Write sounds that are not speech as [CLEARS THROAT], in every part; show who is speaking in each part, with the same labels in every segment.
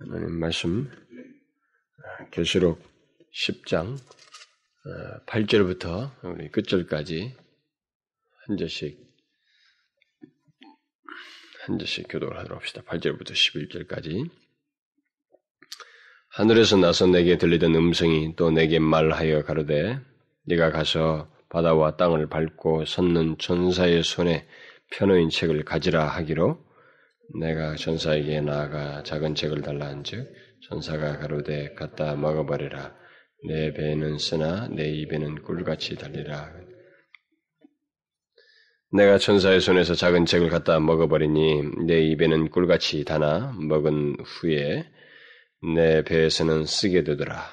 Speaker 1: 하나님 말씀 계시록 10장 8절부터 우리 끝절까지 한 절씩 한 절씩 교독을 하도록 합시다. 8절부터 11절까지 하늘에서 나서 내게 들리던 음성이 또 내게 말하여 가로되 네가 가서 바다와 땅을 밟고 섰는 전사의 손에 편호인 책을 가지라 하기로 내가 전사에게 나아가 작은 책을 달라 한즉 전사가 가로되 갖다 먹어버리라 내 배는 쓰나 내 입에는 꿀같이 달리라 내가 천사의 손에서 작은 책을 갖다 먹어버리니 내 입에는 꿀같이 다나 먹은 후에 내 배에서는 쓰게 되더라.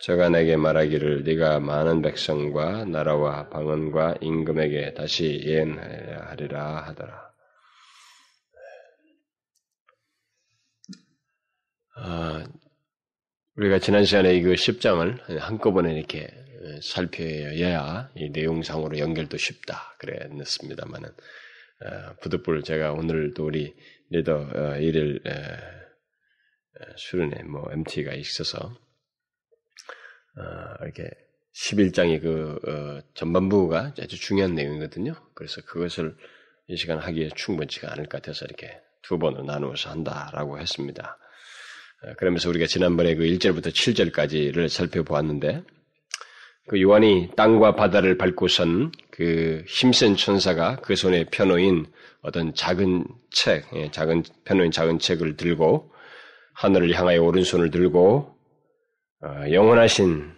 Speaker 1: 저가 내게 말하기를 네가 많은 백성과 나라와 방언과 임금에게 다시 예언하리라 하더라. 아, 우리가 지난 시간에 이거 10장을 한꺼번에 이렇게 살펴야 이 내용상으로 연결도 쉽다. 그랬습니다만은, 어, 부득불 제가 오늘도 우리 리더 어, 일일 수련회 뭐 MT가 있어서, 어, 이렇게 11장의 그 전반부가 아주 중요한 내용이거든요. 그래서 그것을 이 시간 하기에 충분치가 않을 것 같아서 이렇게 두 번으로 나누어서 한다라고 했습니다. 어, 그러면서 우리가 지난번에 그 1절부터 7절까지를 살펴보았는데, 그 요한이 땅과 바다를 밟고선 그 힘센 천사가 그 손에 펴놓인 어떤 작은 책, 예, 작은, 펴놓인 작은 책을 들고 하늘을 향하여 오른손을 들고 어, 영원하신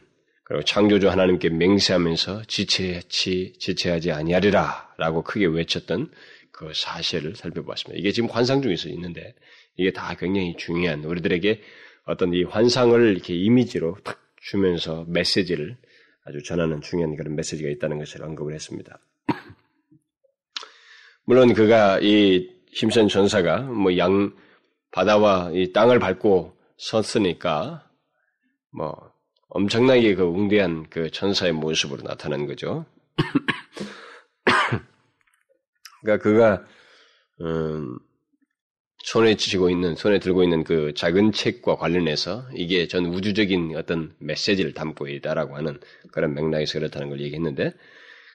Speaker 1: 그리고 창조주 하나님께 맹세하면서 지체치 지체하지 아니하리라 라고 크게 외쳤던 그 사실을 살펴보았습니다. 이게 지금 환상 중에서 있는데 이게 다 굉장히 중요한 우리들에게 어떤 이 환상을 이렇게 이미지로 탁 주면서 메시지를 아주 전하는 중요한 그런 메시지가 있다는 것을 언급을 했습니다. [CLEARS THROAT] 물론 그가 이 힘센 전사가 뭐 양 바다와 이 땅을 밟고 섰으니까 뭐 엄청나게 그 웅대한 그 전사의 모습으로 나타난 거죠. [CLEARS THROAT] 그러니까 그가 음, 손에 쥐고 있는, 손에 들고 있는 그 작은 책과 관련해서 이게 전 우주적인 어떤 메시지를 담고 있다라고 하는 그런 맥락에서 그렇다는 걸 얘기했는데,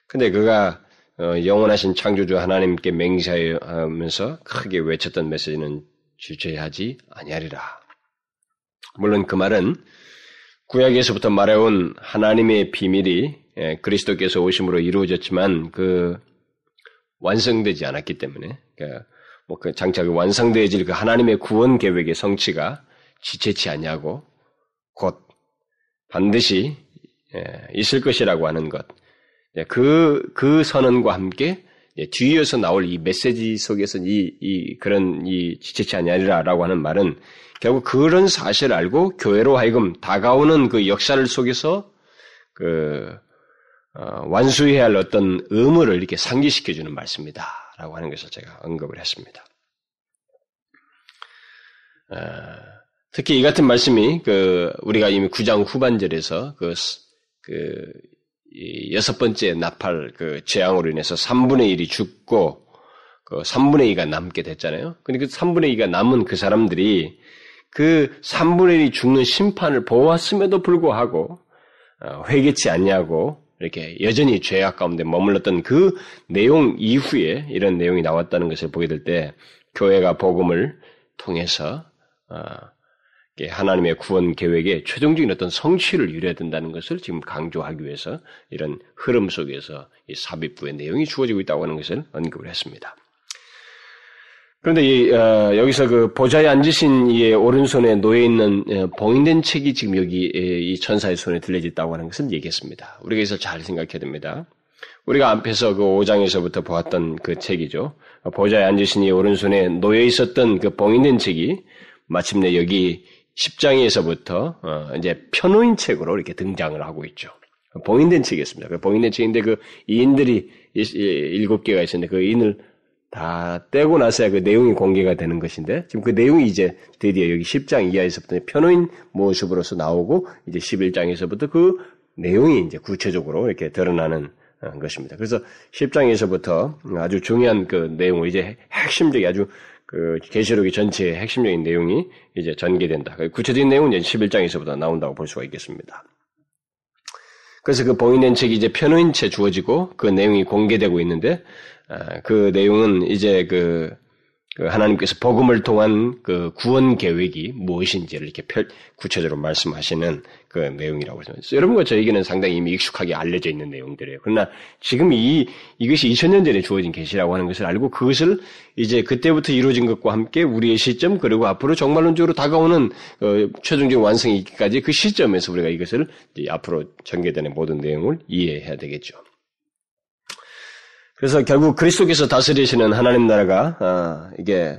Speaker 1: 근데 그가 어, 영원하신 창조주 하나님께 맹세하면서 크게 외쳤던 메시지는 주체하지 아니하리라. 물론 그 말은 구약에서부터 말해온 하나님의 비밀이 예, 그리스도께서 오심으로 이루어졌지만 그 완성되지 않았기 때문에 그러니까 장차 그 완성되어질 그 하나님의 구원 계획의 성취가 지체치 않냐고 곧 반드시 예, 있을 것이라고 하는 것. 예, 그, 그 선언과 함께 예, 뒤이어서 나올 이 메시지 속에서 이, 이, 그런 이 지체치 아니라라고 하는 말은 결국 그런 사실을 알고 교회로 하여금 다가오는 그 역사를 속에서 그, 어, 완수해야 할 어떤 의무를 이렇게 상기시켜주는 말씀이다. 라고 하는 것을 제가 언급을 했습니다. 어, 특히 이 같은 말씀이 그 우리가 이미 9장 후반절에서 그, 그 여섯 번째 나팔 그 재앙으로 인해서 3분의 1이 죽고 그 3분의 2가 남게 됐잖아요. 근데 그 3분의 2가 남은 그 사람들이 그 3분의 1이 죽는 심판을 보았음에도 불구하고 어, 회개치 않냐고 이렇게 여전히 죄악 가운데 머물렀던 그 내용 이후에 이런 내용이 나왔다는 것을 보게 될 때 교회가 복음을 통해서 어, 하나님의 구원 계획의 최종적인 어떤 성취를 이뤄야 된다는 것을 지금 강조하기 위해서 이런 흐름 속에서 이 삽입부의 내용이 주어지고 있다고 하는 것을 언급을 했습니다. 그런데 이, 어, 여기서 그 보좌에 앉으신 이의 오른손에 놓여 있는 어, 봉인된 책이 지금 여기 이 천사의 손에 들려졌다고 하는 것을 얘기했습니다. 우리가 이것을 잘 생각해야 됩니다. 우리가 앞에서 그 5장에서부터 보았던 그 책이죠. 보좌에 앉으신 이 오른손에 놓여 있었던 그 봉인된 책이 마침내 여기 10장에서부터 어, 이제 편호인 책으로 이렇게 등장을 하고 있죠. 봉인된 책이었습니다. 그 봉인된 책인데 그 인들이 일곱 개가 있었는데 그 인을 다 떼고 나서야 그 내용이 공개가 되는 것인데 지금 그 내용이 이제 드디어 여기 10장 이하에서부터 편호인 모습으로서 나오고 이제 11장에서부터 그 내용이 이제 구체적으로 이렇게 드러나는 어, 것입니다. 그래서 10장에서부터 아주 중요한 그 내용을 이제 핵심적인 아주 그 계시록의 전체의 핵심적인 내용이 이제 전개된다. 그 구체적인 내용은 이제 11장에서부터 나온다고 볼 수가 있겠습니다. 그래서 그 봉인된 책이 이제 편호인 채 주어지고 그 내용이 공개되고 있는데 아, 그 내용은 이제 그, 그 하나님께서 복음을 통한 그 구원 계획이 무엇인지를 이렇게 구체적으로 말씀하시는 그 내용이라고 생각합니다. 여러분과 저에게는 상당히 이미 익숙하게 알려져 있는 내용들이에요. 그러나 지금 이 이것이 2000년 전에 주어진 계시라고 하는 것을 알고 그것을 이제 그때부터 이루어진 것과 함께 우리의 시점 그리고 앞으로 정말론적으로 다가오는 어, 최종적 완성이기까지 그 시점에서 우리가 이것을 앞으로 전개되는 모든 내용을 이해해야 되겠죠. 그래서 결국 그리스도께서 다스리시는 하나님 나라가 아, 이게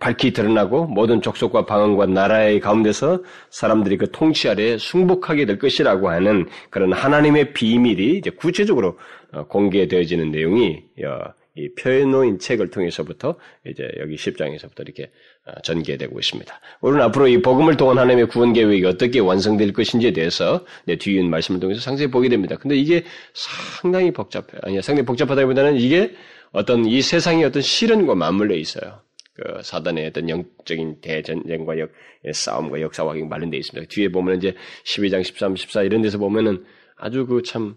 Speaker 1: 밝히 드러나고 모든 족속과 방언과 나라의 가운데서 사람들이 그 통치 아래 승복하게 될 것이라고 하는 그런 하나님의 비밀이 이제 구체적으로 어, 공개되어지는 내용이 어, 이 표현노인 책을 통해서부터 이제 여기 10장에서부터 이렇게 어, 전개되고 있습니다. 우리는 앞으로 이 복음을 통한 하나님의 구원 계획이 어떻게 완성될 것인지에 대해서 뒤에 말씀을 통해서 상세히 보게 됩니다. 근데 이게 상당히 복잡해요. 아니, 상당히 복잡하다기보다는 이게 어떤 이 세상의 어떤 실현과 맞물려 있어요. 그 사단의 어떤 영적인 대전쟁과 역, 싸움과 역사와 관련되어 있습니다. 뒤에 보면 이제 12장, 13, 14 이런 데서 보면은 아주 그 참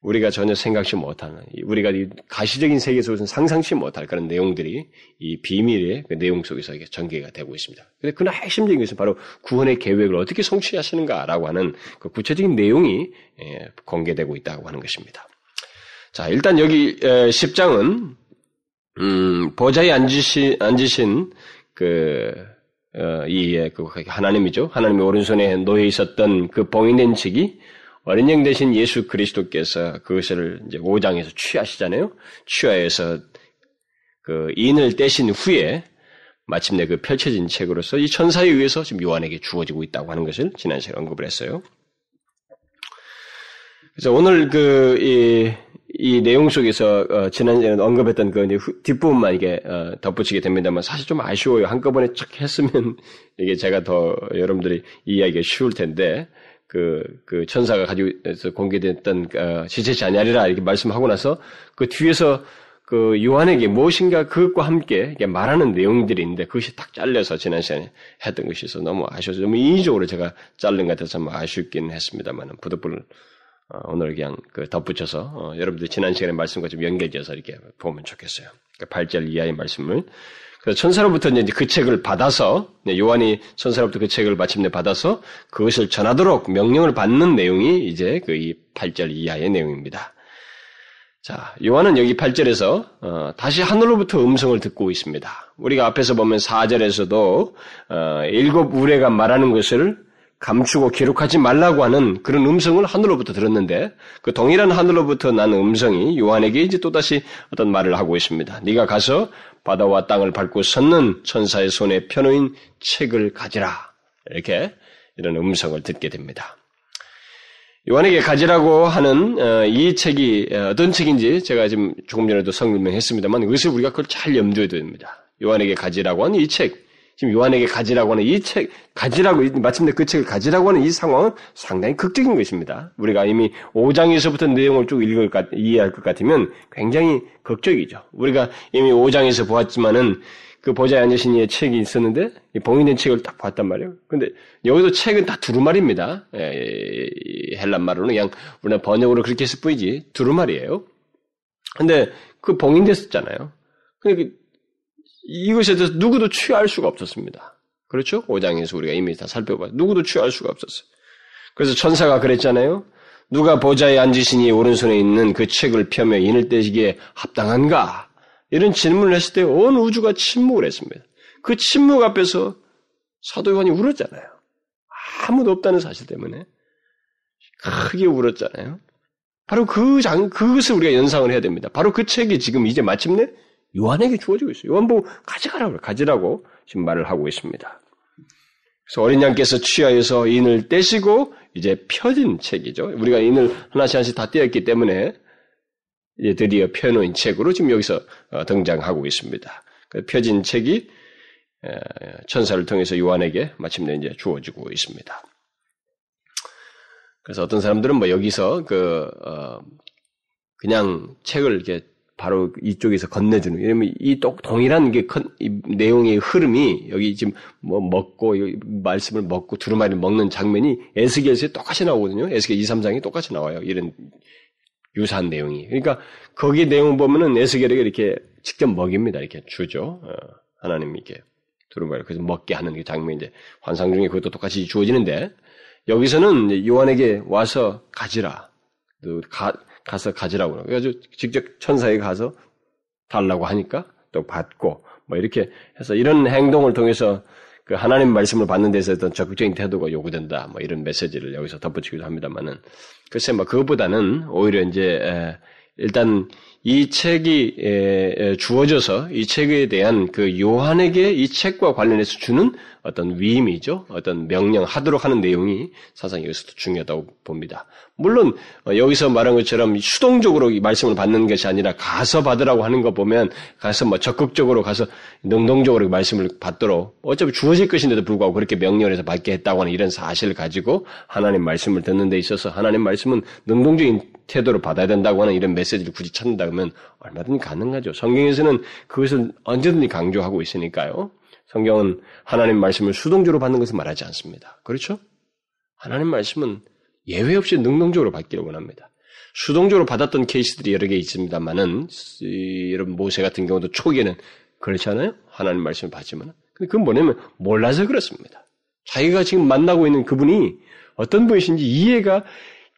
Speaker 1: 우리가 전혀 생각지 못하는, 우리가 가시적인 세계에서는 상상치 못할 그런 내용들이 이 비밀의 그 내용 속에서 전개가 되고 있습니다. 근데 그나 핵심적인 것은 바로 구원의 계획을 어떻게 성취하시는가라고 하는 그 구체적인 내용이 예, 공개되고 있다고 하는 것입니다. 자, 일단 여기 10장은 음, 보좌에 앉으신, 앉으신 그, 어, 이, 그 하나님이죠. 하나님의 오른손에 놓여 있었던 그 봉인된 책이 어린 양 대신 예수 그리스도께서 그것을 이제 5장에서 취하시잖아요. 취하해서 그 인을 떼신 후에 마침내 그 펼쳐진 책으로서 이 천사에 의해서 지금 요한에게 주어지고 있다고 하는 것을 지난 시간에 언급을 했어요. 그래서 오늘 그, 이, 이 내용 속에서 어, 지난주에 언급했던 그 뒷부분만 이게 어, 덧붙이게 됩니다만 사실 좀 아쉬워요. 한꺼번에 쫙 했으면 [LAUGHS] 이게 제가 더 여러분들이 이해하기가 쉬울 텐데 그, 그 천사가 가지고 공개됐던 어, 지체치 아니하리라 이렇게 말씀하고 나서 그 뒤에서 그 요한에게 무엇인가 그것과 함께 말하는 내용들이 있는데 그것이 딱 잘려서 지난 시간에 했던 것이 있어 너무 아쉬워서 너무 인위적으로 제가 자른 것 같아서 좀 아쉽긴 했습니다만 부득불 어, 오늘 그냥 그 덧붙여서 어, 여러분들 지난 시간에 말씀과 좀 연결지어서 이렇게 보면 좋겠어요. 그러니까 8절 이하의 말씀을 그래서 천사로부터 이제 그 책을 받아서 네, 요한이 천사로부터 그 책을 마침내 받아서 그것을 전하도록 명령을 받는 내용이 이제 그이 8절 이하의 내용입니다. 자, 요한은 여기 8절에서 어, 다시 하늘로부터 음성을 듣고 있습니다. 우리가 앞에서 보면 4절에서도 어, 일곱 우레가 말하는 것을 감추고 기록하지 말라고 하는 그런 음성을 하늘로부터 들었는데 그 동일한 하늘로부터 난 음성이 요한에게 이제 또다시 어떤 말을 하고 있습니다. 네가 가서 바다와 땅을 밟고 섰는 천사의 손에 펴놓인 책을 가지라. 이렇게 이런 음성을 듣게 됩니다. 요한에게 가지라고 하는 어, 이 책이 어, 어떤 책인지 제가 지금 조금 전에도 설명했습니다만 이것을 우리가 그걸 잘 염두에 둬야 됩니다. 요한에게 가지라고 하는 이 책, 지금 요한에게 가지라고 하는 이 책, 가지라고, 마침내 그 책을 가지라고 하는 이 상황은 상당히 극적인 것입니다. 우리가 이미 5장에서부터 내용을 쭉 읽을 것, 이해할 것 같으면 굉장히 극적이죠. 우리가 이미 5장에서 보았지만은 그 보좌에 앉으신 이의 책이 있었는데, 봉인된 책을 딱 봤단 말이에요. 근데 여기도 책은 다 두루말입니다. 예, 헬란 말로는 그냥 우리가 번역으로 그렇게 했을 뿐이지, 두루말이에요. 근데 그 봉인됐었잖아요. 그러니까 이것에 대해서 누구도 취할 수가 없었습니다. 그렇죠? 5장에서 우리가 이미 다 살펴봐요. 누구도 취할 수가 없었어요. 그래서 천사가 그랬잖아요. 누가 보좌에 앉으시니 오른손에 있는 그 책을 펴며 인을 떼시기에 합당한가? 이런 질문을 했을 때 온 우주가 침묵을 했습니다. 그 침묵 앞에서 사도 요한이 울었잖아요. 아무도 없다는 사실 때문에 크게 울었잖아요. 바로 그 장, 그것을 우리가 연상을 해야 됩니다. 바로 그 책이 지금 이제 마침내 요한에게 주어지고 있어요. 요한 보고 가져가라고 가지라고 지금 말을 하고 있습니다. 그래서 어린 양께서 취하여서 인을 떼시고 이제 펴진 책이죠. 우리가 인을 하나씩 하나씩 다 떼었기 때문에 이제 드디어 펴놓은 책으로 지금 여기서 어, 등장하고 있습니다. 그 펴진 책이 천사를 통해서 요한에게 마침내 이제 주어지고 있습니다. 그래서 어떤 사람들은 뭐 여기서 그 어, 그냥 책을 이렇게 바로 이쪽에서 건네주는. 왜냐면 이 동일한 게 컨, 이 내용의 흐름이 여기 지금 뭐 먹고 말씀을 먹고 두루마리를 먹는 장면이 에스겔서에 똑같이 나오거든요. 에스겔 2, 3장이 똑같이 나와요. 이런 유사한 내용이. 그러니까 거기 내용 보면은 에스겔에게 이렇게 직접 먹입니다. 이렇게 주죠. 어, 하나님이 이렇게 두루마리 그래서 먹게 하는 그 장면인데 환상 중에 그것도 똑같이 주어지는데 여기서는 요한에게 와서 가지라. 가, 가서 가지라고 그래가지고 직접 천사에 가서 달라고 하니까 또 받고 뭐 이렇게 해서 이런 행동을 통해서 그 하나님 말씀을 받는 데서 어떤 적극적인 태도가 요구된다. 뭐 이런 메시지를 여기서 덧붙이기도 합니다만은 글쎄 뭐 그것보다는 오히려 이제 일단 이 책이 주어져서 이 책에 대한 그 요한에게 이 책과 관련해서 주는 어떤 위임이죠. 어떤 명령 하도록 하는 내용이 사상 여기서도 중요하다고 봅니다. 물론 어, 여기서 말한 것처럼 수동적으로 이 말씀을 받는 것이 아니라 가서 받으라고 하는 거 보면 가서 뭐 적극적으로 가서 능동적으로 말씀을 받도록 어차피 주어질 것인데도 불구하고 그렇게 명령을 해서 받게 했다고 하는 이런 사실을 가지고 하나님 말씀을 듣는 데 있어서 하나님 말씀은 능동적인 태도로 받아야 된다고 하는 이런 메시지를 굳이 찾는다 그러면 얼마든지 가능하죠. 성경에서는 그것을 언제든지 강조하고 있으니까요. 성경은 하나님 말씀을 수동적으로 받는 것을 말하지 않습니다. 그렇죠? 하나님 말씀은 예외 없이 능동적으로 받기를 원합니다. 수동적으로 받았던 케이스들이 여러 개 있습니다만은 여러분 모세 같은 경우도 초기에는 그렇지 않아요? 하나님 말씀을 받지만 근데 그건 뭐냐면 몰라서 그렇습니다. 자기가 지금 만나고 있는 그분이 어떤 분이신지 이해가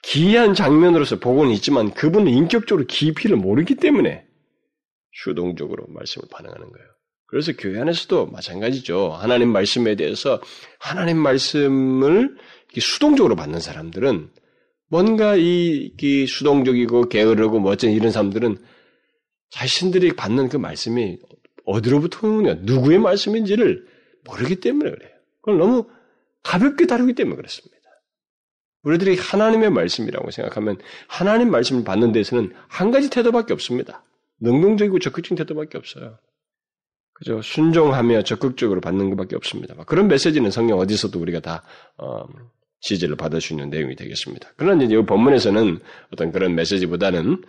Speaker 1: 기이한 장면으로서 보고는 있지만 그분은 인격적으로 깊이를 모르기 때문에 수동적으로 말씀을 반응하는 거예요. 그래서 교회 안에서도 마찬가지죠. 하나님 말씀에 대해서 하나님 말씀을 수동적으로 받는 사람들은 뭔가 이, 이 수동적이고 게으르고 멋진 이런 사람들은 자신들이 받는 그 말씀이 어디로부터 오느냐, 누구의 말씀인지를 모르기 때문에 그래요. 그걸 너무 가볍게 다루기 때문에 그렇습니다. 우리들이 하나님의 말씀이라고 생각하면 하나님 말씀을 받는 데서는 한 가지 태도밖에 없습니다. 능동적이고 적극적인 태도밖에 없어요. 그죠? 순종하며 적극적으로 받는 것밖에 없습니다. 그런 메시지는 성경 어디서도 우리가 다 어, 지지를 받을 수 있는 내용이 되겠습니다. 그러나 이제 이 본문에서는 어떤 그런 메시지보다는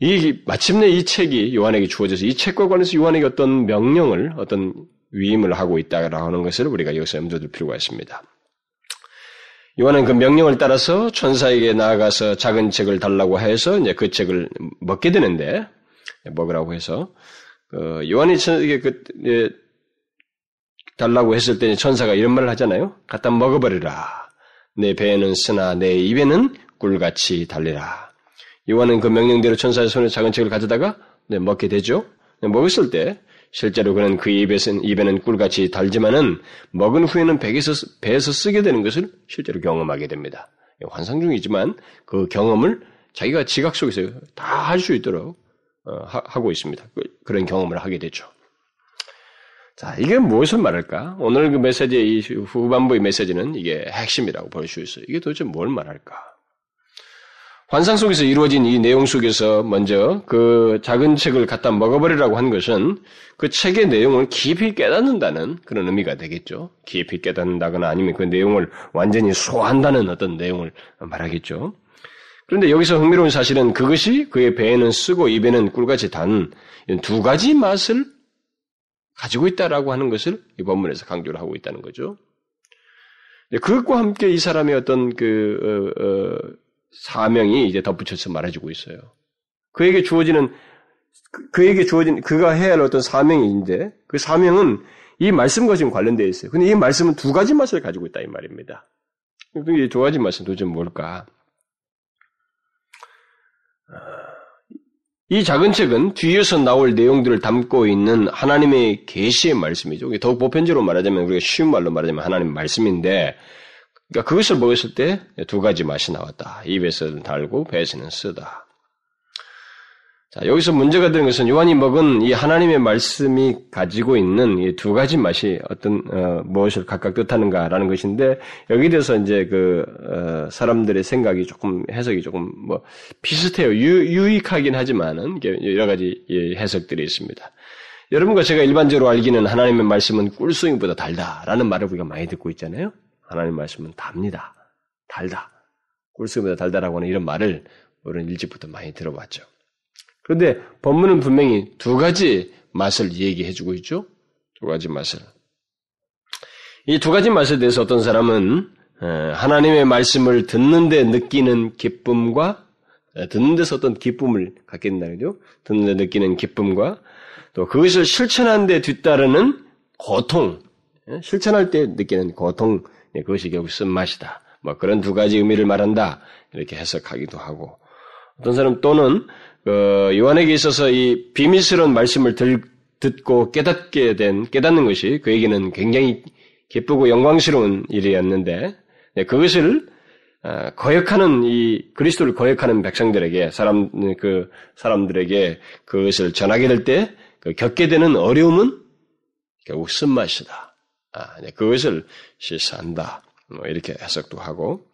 Speaker 1: 이 마침내 이 책이 요한에게 주어져서 이 책과 관해서 요한에게 어떤 명령을 어떤 위임을 하고 있다라고 하는 것을 우리가 여기서 염두둘 필요가 있습니다. 요한은 그 명령을 따라서 천사에게 나아가서 작은 책을 달라고 해서 이제 그 책을 먹게 되는데 먹으라고 해서 그 요한이 그 예, 달라고 했을 때 천사가 이런 말을 하잖아요. 갖다 먹어버리라. 내 배에는 쓰나 내 입에는 꿀같이 달리라. 요한은 그 명령대로 천사의 손에 작은 책을 가져다가 네, 먹게 되죠. 네, 먹었을 때 실제로 그는 그 입에는, 입에는 꿀같이 달지만은 먹은 후에는 배에서, 배에서 쓰게 되는 것을 실제로 경험하게 됩니다. 환상 중이지만 그 경험을 자기가 지각 속에서 다 할 수 있도록 어, 하고 있습니다. 그, 그런 경험을 하게 되죠. 자, 이게 무엇을 말할까? 오늘 그 메시지의 이 후반부의 메시지는 이게 핵심이라고 볼 수 있어요. 이게 도대체 뭘 말할까? 환상 속에서 이루어진 이 내용 속에서 먼저 그 작은 책을 갖다 먹어버리라고 한 것은 그 책의 내용을 깊이 깨닫는다는 그런 의미가 되겠죠. 깊이 깨닫는다거나 아니면 그 내용을 완전히 소화한다는 어떤 내용을 말하겠죠. 그런데 여기서 흥미로운 사실은 그것이 그의 배에는 쓰고 입에는 꿀같이 단 두 가지 맛을 가지고 있다라고 하는 것을 이 본문에서 강조를 하고 있다는 거죠. 그것과 함께 이 사람의 어떤 그 어, 어, 사명이 이제 덧붙여서 말해주고 있어요. 그에게 주어지는 그, 에게 주어진 그가 해야 할 어떤 사명이 있는데 그 사명은 이 말씀과 지금 관련되어 있어요. 근데 이 말씀은 두 가지 맛을 가지고 있다 이 말입니다. 이 두 가지 맛은 도대체 뭘까? 이 작은 책은 뒤에서 나올 내용들을 담고 있는 하나님의 계시의 말씀이죠. 더욱 보편적으로 말하자면 우리가 쉬운 말로 말하자면 하나님 말씀인데 그러니까 그것을 먹었을 때 두 가지 맛이 나왔다. 입에서는 달고 배에서는 쓰다. 자, 여기서 문제가 되는 것은 요한이 먹은 이 하나님의 말씀이 가지고 있는 이 두 가지 맛이 어떤 어, 무엇을 각각 뜻하는가라는 것인데 여기 대해서 이제 그 어, 사람들의 생각이 조금 해석이 조금 뭐 비슷해요. 유, 익하긴 하지만은 여러 가지 해석들이 있습니다. 여러분과 제가 일반적으로 알기는 하나님의 말씀은 꿀송이보다 달다라는 말을 우리가 많이 듣고 있잖아요. 하나님 말씀은 답니다. 달다. 꿀송이보다 달다라고 하는 이런 말을 우리는 일찍부터 많이 들어봤죠. 그런데 본문은 분명히 두 가지 맛을 얘기해주고 있죠. 두 가지 맛을. 이 두 가지 맛에 대해서 어떤 사람은 하나님의 말씀을 듣는데 느끼는 기쁨과 듣는 데서 어떤 기쁨을 갖게 된다는 거죠. 듣는 데 느끼는 기쁨과 또 그것을 실천하는 데 뒤따르는 고통, 실천할 때 느끼는 고통, 그것이 결국 쓴맛이다. 뭐 그런 두 가지 의미를 말한다. 이렇게 해석하기도 하고 어떤 사람 또는 그 요한에게 있어서 이 비밀스러운 말씀을 들, 듣고 깨닫게 된 깨닫는 것이 그에게는 굉장히 기쁘고 영광스러운 일이었는데 네, 그것을 어, 거역하는 이 그리스도를 거역하는 백성들에게 사람 그 사람들에게 그것을 전하게 될때 그 겪게 되는 어려움은 결국 쓴맛이다. 아, 네, 그것을 실수한다. 뭐 이렇게 해석도 하고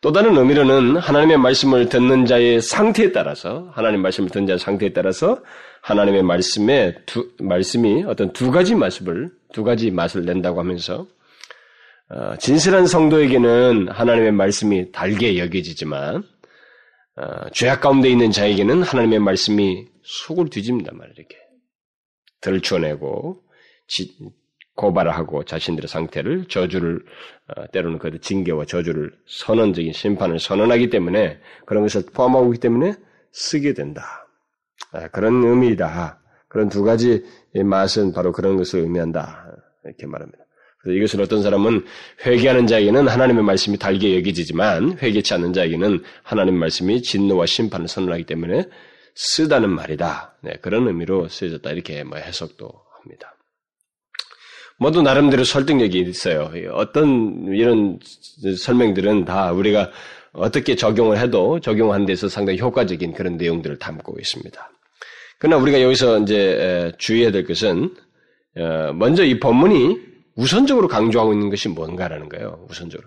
Speaker 1: 또 다른 의미로는 하나님의 말씀을 듣는 자의 상태에 따라서 하나님 말씀을 듣는 자의 상태에 따라서 하나님의 말씀에 두, 말씀이 어떤 두 가지 맛을 두 가지 맛을 낸다고 하면서 어, 진실한 성도에게는 하나님의 말씀이 달게 여겨지지만 어, 죄악 가운데 있는 자에게는 하나님의 말씀이 속을 뒤집는단 말이에요. 이렇게 들춰내고 고발을 하고 자신들의 상태를 저주를 어, 때로는 그 징계와 저주를 선언적인 심판을 선언하기 때문에 그런 것을 포함하고 있기 때문에 쓰게 된다. 아, 그런 의미이다. 그런 두 가지 맛은 바로 그런 것을 의미한다. 이렇게 말합니다. 그래서 이것을 어떤 사람은 회개하는 자에게는 하나님의 말씀이 달게 여기지만 회개치 않는 자에게는 하나님의 말씀이 진노와 심판을 선언하기 때문에 쓰다는 말이다. 네, 그런 의미로 쓰여졌다. 이렇게 뭐 해석도 합니다. 모두 나름대로 설득력이 있어요. 어떤 이런 설명들은 다 우리가 어떻게 적용을 해도 적용하는 데서 상당히 효과적인 그런 내용들을 담고 있습니다. 그러나 우리가 여기서 이제 주의해야 될 것은 어, 먼저 이 본문이 우선적으로 강조하고 있는 것이 뭔가라는 거예요. 우선적으로.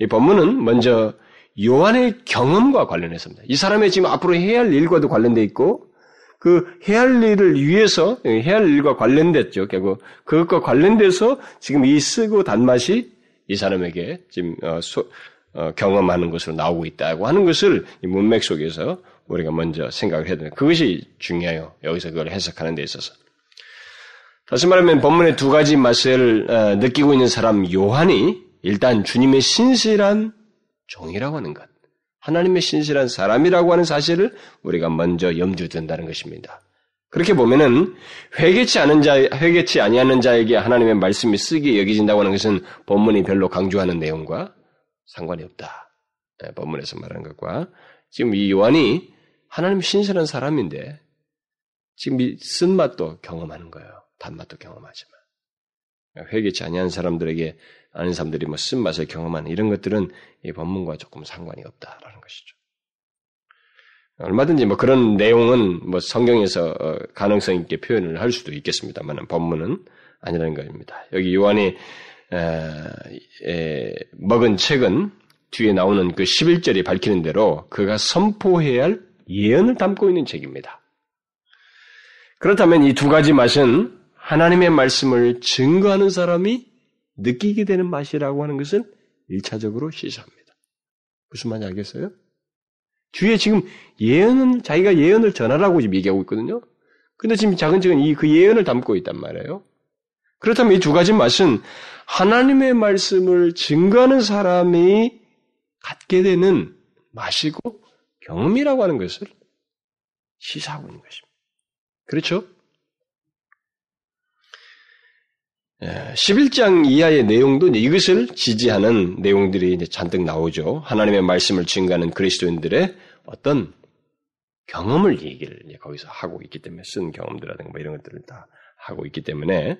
Speaker 1: 이 본문은 먼저 요한의 경험과 관련해서입니다. 이 사람의 지금 앞으로 해야 할 일과도 관련돼 있고 그 해야 할 일을 위해서 해야 할 일과 관련됐죠. 결국 그것과 관련돼서 지금 이 쓰고 단맛이 이 사람에게 지금 어, 소, 어, 경험하는 것으로 나오고 있다고 하는 것을 이 문맥 속에서 우리가 먼저 생각을 해야 됩니다. 그것이 중요해요. 여기서 그걸 해석하는 데 있어서. 다시 말하면 본문의 두 가지 맛을 어, 느끼고 있는 사람 요한이 일단 주님의 신실한 종이라고 하는 것. 하나님의 신실한 사람이라고 하는 사실을 우리가 먼저 염두에 둔다는 것입니다. 그렇게 보면은 회개치 않은 자, 회개치 아니하는 자에게 하나님의 말씀이 쓰게 여기진다고 하는 것은 본문이 별로 강조하는 내용과 상관이 없다. 네, 본문에서 말하는 것과 지금 이 요한이 하나님 신실한 사람인데 지금 이 쓴맛도 경험하는 거예요. 단맛도 경험하지만 회개치 아니한 사람들에게 아는 사람들이 뭐 쓴맛을 경험하는 이런 것들은 이 본문과 조금 상관이 없다라는 것이죠. 얼마든지 뭐 그런 내용은 뭐 성경에서 어, 가능성 있게 표현을 할 수도 있겠습니다만 본문은 아니라는 것입니다. 여기 요한이 에, 먹은 책은 뒤에 나오는 그 11절이 밝히는 대로 그가 선포해야 할 예언을 담고 있는 책입니다. 그렇다면 이 두 가지 맛은 하나님의 말씀을 증거하는 사람이 느끼게 되는 맛이라고 하는 것을 1차적으로 시사합니다. 무슨 말인지 알겠어요? 뒤에 지금 예언은 자기가 예언을 전하라고 지금 얘기하고 있거든요. 근데 지금 작은 책은 이 그 예언을 담고 있단 말이에요. 그렇다면 이 두 가지 맛은 하나님의 말씀을 증거하는 사람이 갖게 되는 맛이고 경험이라고 하는 것을 시사하고 있는 것입니다. 그렇죠? 11장 예, 이하의 내용도 이것을 지지하는 내용들이 잔뜩 나오죠. 하나님의 말씀을 증가하는 그리스도인들의 어떤 경험을 얘기를 거기서 하고 있기 때문에 쓴 경험들이라든가 뭐 이런 것들을 다 하고 있기 때문에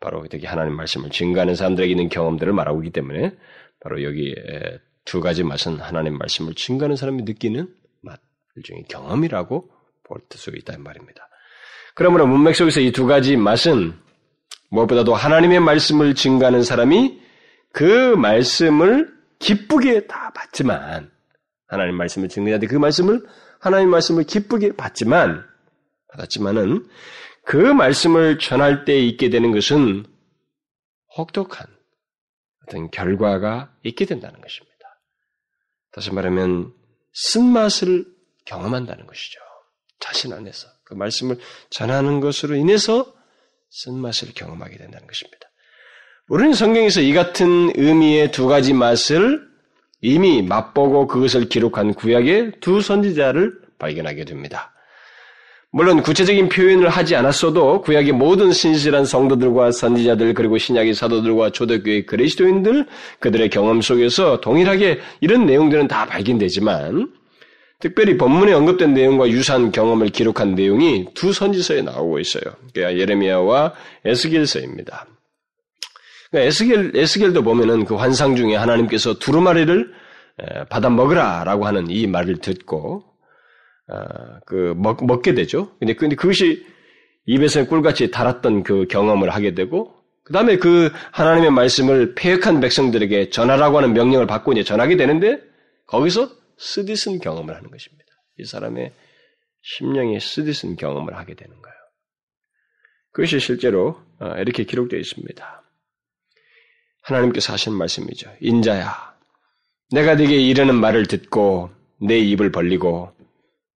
Speaker 1: 바로 되게 하나님 말씀을 증가하는 사람들에게 있는 경험들을 말하고 있기 때문에 바로 여기 두 가지 맛은 하나님 말씀을 증가하는 사람이 느끼는 맛, 일종의 경험이라고 볼 수 있다는 말입니다. 그러므로 문맥 속에서 이 두 가지 맛은 무엇보다도 하나님의 말씀을 증가하는 사람이 그 말씀을 기쁘게 다 받지만 하나님 말씀을 증거하는데 그 말씀을 하나님 말씀을 기쁘게 받지만 받았지만은 그 말씀을 전할 때 있게 되는 것은 혹독한 어떤 결과가 있게 된다는 것입니다. 다시 말하면 쓴맛을 경험한다는 것이죠. 자신 안에서 그 말씀을 전하는 것으로 인해서 쓴맛을 경험하게 된다는 것입니다. 우리는 성경에서 이 같은 의미의 두 가지 맛을 이미 맛보고 그것을 기록한 구약의 두 선지자를 발견하게 됩니다. 물론 구체적인 표현을 하지 않았어도 구약의 모든 신실한 성도들과 선지자들 그리고 신약의 사도들과 초대교회 그리스도인들 그들의 경험 속에서 동일하게 이런 내용들은 다 발견되지만 특별히 본문에 언급된 내용과 유사한 경험을 기록한 내용이 두 선지서에 나오고 있어요. 그러니까 예레미야와 에스겔서입니다. 그러니까 에스겔, 에스겔도 보면은 그 환상 중에 하나님께서 두루마리를 받아 먹으라라고 하는 이 말을 듣고 어, 그 먹, 먹게 되죠. 근데 근데 그것이 입에서 꿀같이 달았던 그 경험을 하게 되고 그 다음에 그 하나님의 말씀을 폐역한 백성들에게 전하라고 하는 명령을 받고 이제 전하게 되는데 거기서 쓰디쓴 경험을 하는 것입니다. 이 사람의 심령이 쓰디쓴 경험을 하게 되는 거예요. 그것이 실제로 어, 이렇게 기록되어 있습니다. 하나님께서 하신 말씀이죠. 인자야, 내가 네게 이르는 말을 듣고 내 입을 벌리고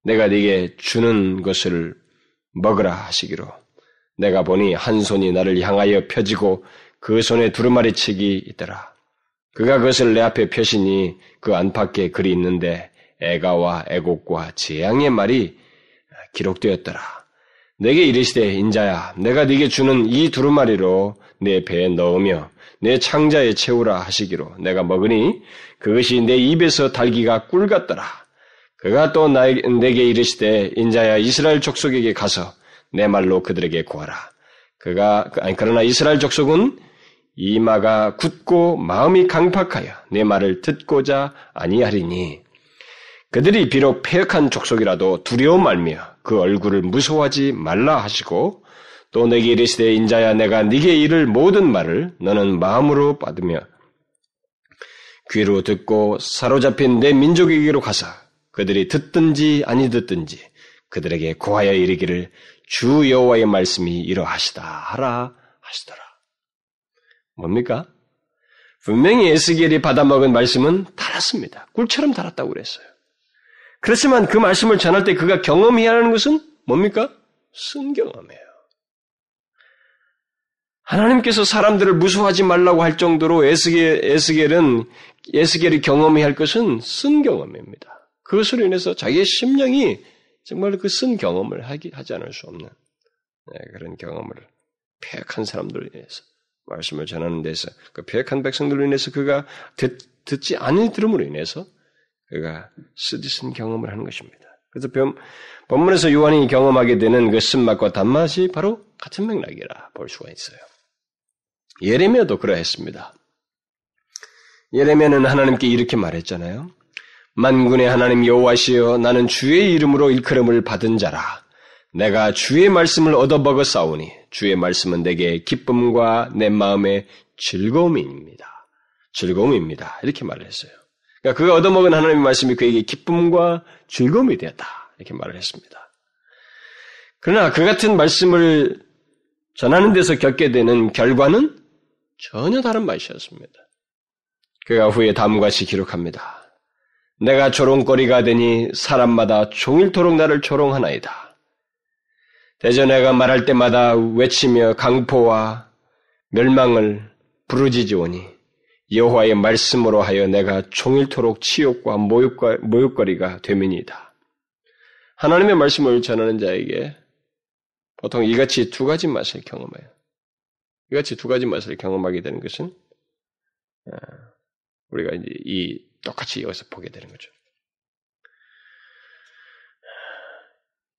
Speaker 1: 내가 네게 주는 것을 먹으라 하시기로 내가 보니 한 손이 나를 향하여 펴지고 그 손에 두루마리 책이 있더라. 그가 그것을 내 앞에 펴시니 그 안팎에 글이 있는데 애가와 애곡과 재앙의 말이 기록되었더라. 내게 이르시되 인자야 내가 네게 주는 이 두루마리로 내 배에 넣으며 내 창자에 채우라 하시기로 내가 먹으니 그것이 내 입에서 달기가 꿀 같더라. 그가 또 내게 이르시되 인자야 이스라엘 족속에게 가서 내 말로 그들에게 구하라. 그가 아니 그러나 이스라엘 족속은 이마가 굳고 마음이 강팍하여 내 말을 듣고자 아니하리니 그들이 비록 폐역한 족속이라도 두려움 말며 그 얼굴을 무서워하지 말라 하시고 또 내게 이르시되 인자야 내가 네게 이를 모든 말을 너는 마음으로 받으며 귀로 듣고 사로잡힌 내 민족에게로 가서 그들이 듣든지 아니 듣든지 그들에게 고하여 이르기를 주 여호와의 말씀이 이러하시다 하라 하시더라. 뭡니까? 분명히 에스겔이 받아먹은 말씀은 달았습니다. 꿀처럼 달았다고 그랬어요. 그렇지만 그 말씀을 전할 때 그가 경험해야 하는 것은 뭡니까? 순경험이에요. 하나님께서 사람들을 무서워하지 말라고 할 정도로 에스겔, 에스겔은 에스겔이 경험해야 할 것은 순경험입니다. 그것으로 인해서 자기의 심령이 정말 그 쓴 경험을 하지 않을 수 없는 네, 그런 경험을 폐역한 사람들로 인해서 말씀을 전하는 데서 그 폐역한 백성들로 인해서 그가 듣, 듣지 않은 들음으로 인해서 그가 쓰디쓴 경험을 하는 것입니다. 그래서 본문에서 요한이 경험하게 되는 그 쓴맛과 단맛이 바로 같은 맥락이라 볼 수가 있어요. 예레미야도 그러했습니다. 예레미야는 하나님께 이렇게 말했잖아요. 만군의 하나님 여호와시여 나는 주의 이름으로 일컬음을 받은 자라. 내가 주의 말씀을 얻어먹어 싸우니 주의 말씀은 내게 기쁨과 내 마음의 즐거움입니다. 즐거움입니다. 이렇게 말을 했어요. 그러니까 그가 얻어먹은 하나님의 말씀이 그에게 기쁨과 즐거움이 되었다. 이렇게 말을 했습니다. 그러나 그 같은 말씀을 전하는 데서 겪게 되는 결과는 전혀 다른 맛이었습니다. 그가 후에 다음과 같이 기록합니다. 내가 조롱거리가 되니 사람마다 종일토록 나를 조롱하나이다. 대저 내가 말할 때마다 외치며 강포와 멸망을 부르짖으오니 여호와의 말씀으로 하여 내가 종일토록 치욕과 모욕거리가 되민이다. 하나님의 말씀을 전하는 자에게 보통 이같이 두 가지 맛을 경험해요. 이같이 두 가지 맛을 경험하게 되는 것은 아, 우리가 이제 이 똑같이 여기서 보게 되는 거죠.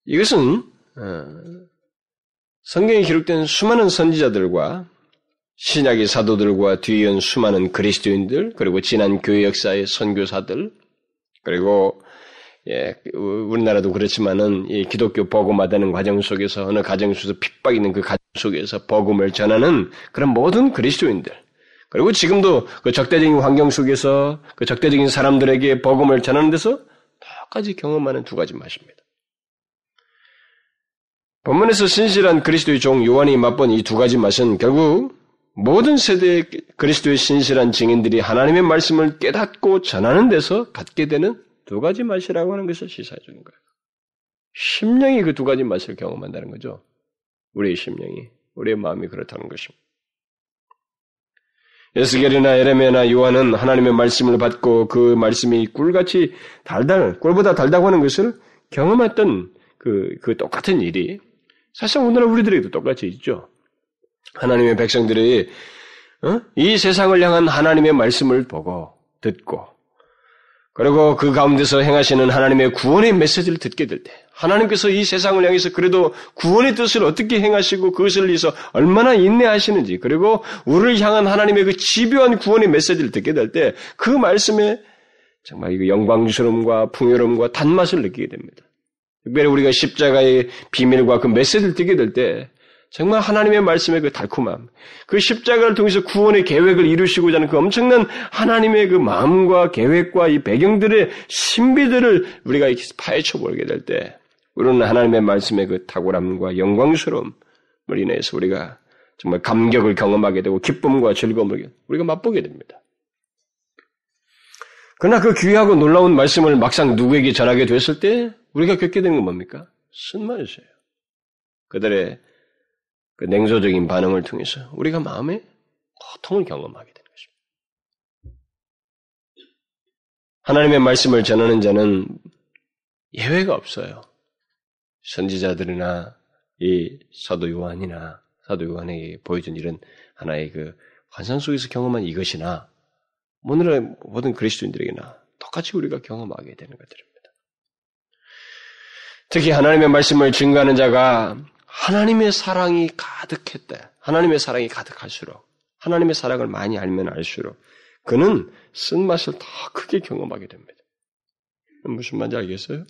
Speaker 1: 이것은 어, 성경에 기록된 수많은 선지자들과 신약의 사도들과 뒤이은 수많은 그리스도인들 그리고 지난 교회 역사의 선교사들 그리고 예, 우리나라도 그렇지만은 이 기독교 복음화되는 과정 속에서 어느 가정 속에서 핍박 있는 그 가정 속에서 복음을 전하는 그런 모든 그리스도인들 그리고 지금도 그 적대적인 환경 속에서 그 적대적인 사람들에게 복음을 전하는 데서 똑같이 경험하는 두 가지 맛입니다. 본문에서 신실한 그리스도의 종 요한이 맛본 이 두 가지 맛은 결국 모든 세대의 그리스도의 신실한 증인들이 하나님의 말씀을 깨닫고 전하는 데서 갖게 되는 두 가지 맛이라고 하는 것을 시사해 주는 거예요. 심령이 그 두 가지 맛을 경험한다는 거죠. 우리의 심령이, 우리의 마음이 그렇다는 것입니다. 에스겔이나 에레메나 요한은 하나님의 말씀을 받고 그 말씀이 꿀같이 달달, 꿀보다 달다고 하는 것을 경험했던 그, 그 똑같은 일이 사실 오늘날 우리들에게도 똑같이 있죠. 하나님의 백성들이 어? 이 세상을 향한 하나님의 말씀을 보고 듣고 그리고 그 가운데서 행하시는 하나님의 구원의 메시지를 듣게 될 때, 하나님께서 이 세상을 향해서 그래도 구원의 뜻을 어떻게 행하시고 그것을 위해서 얼마나 인내하시는지, 그리고 우리를 향한 하나님의 그 집요한 구원의 메시지를 듣게 될 때, 그 말씀에 정말 이 영광스러움과 풍요로움과 단맛을 느끼게 됩니다. 특별히 우리가 십자가의 비밀과 그 메시지를 듣게 될 때, 정말 하나님의 말씀의 그 달콤함, 그 십자가를 통해서 구원의 계획을 이루시고자 하는 그 엄청난 하나님의 그 마음과 계획과 이 배경들의 신비들을 우리가 파헤쳐 보게 될 때, 우리는 하나님의 말씀의 그 탁월함과 영광스러움을 인해서 우리가 정말 감격을 경험하게 되고 기쁨과 즐거움을 우리가 맛보게 됩니다. 그러나 그 귀하고 놀라운 말씀을 막상 누구에게 전하게 됐을 때 우리가 겪게 되는 건 뭡니까? 쓴말이세요. 그들의 그 냉소적인 반응을 통해서 우리가 마음에 고통을 경험하게 되는 것입니다. 하나님의 말씀을 전하는 자는 예외가 없어요. 선지자들이나 이 사도 요한이나 사도 요한에게 보여준 이런 하나의 그 환상 속에서 경험한 이것이나 오늘의 모든 그리스도인들에게나 똑같이 우리가 경험하게 되는 것들입니다. 특히 하나님의 말씀을 증거하는 자가 하나님의 사랑이 가득했대. 하나님의 사랑이 가득할수록, 하나님의 사랑을 많이 알면 알수록, 그는 쓴맛을 더 크게 경험하게 됩니다. 무슨 말인지 알겠어요?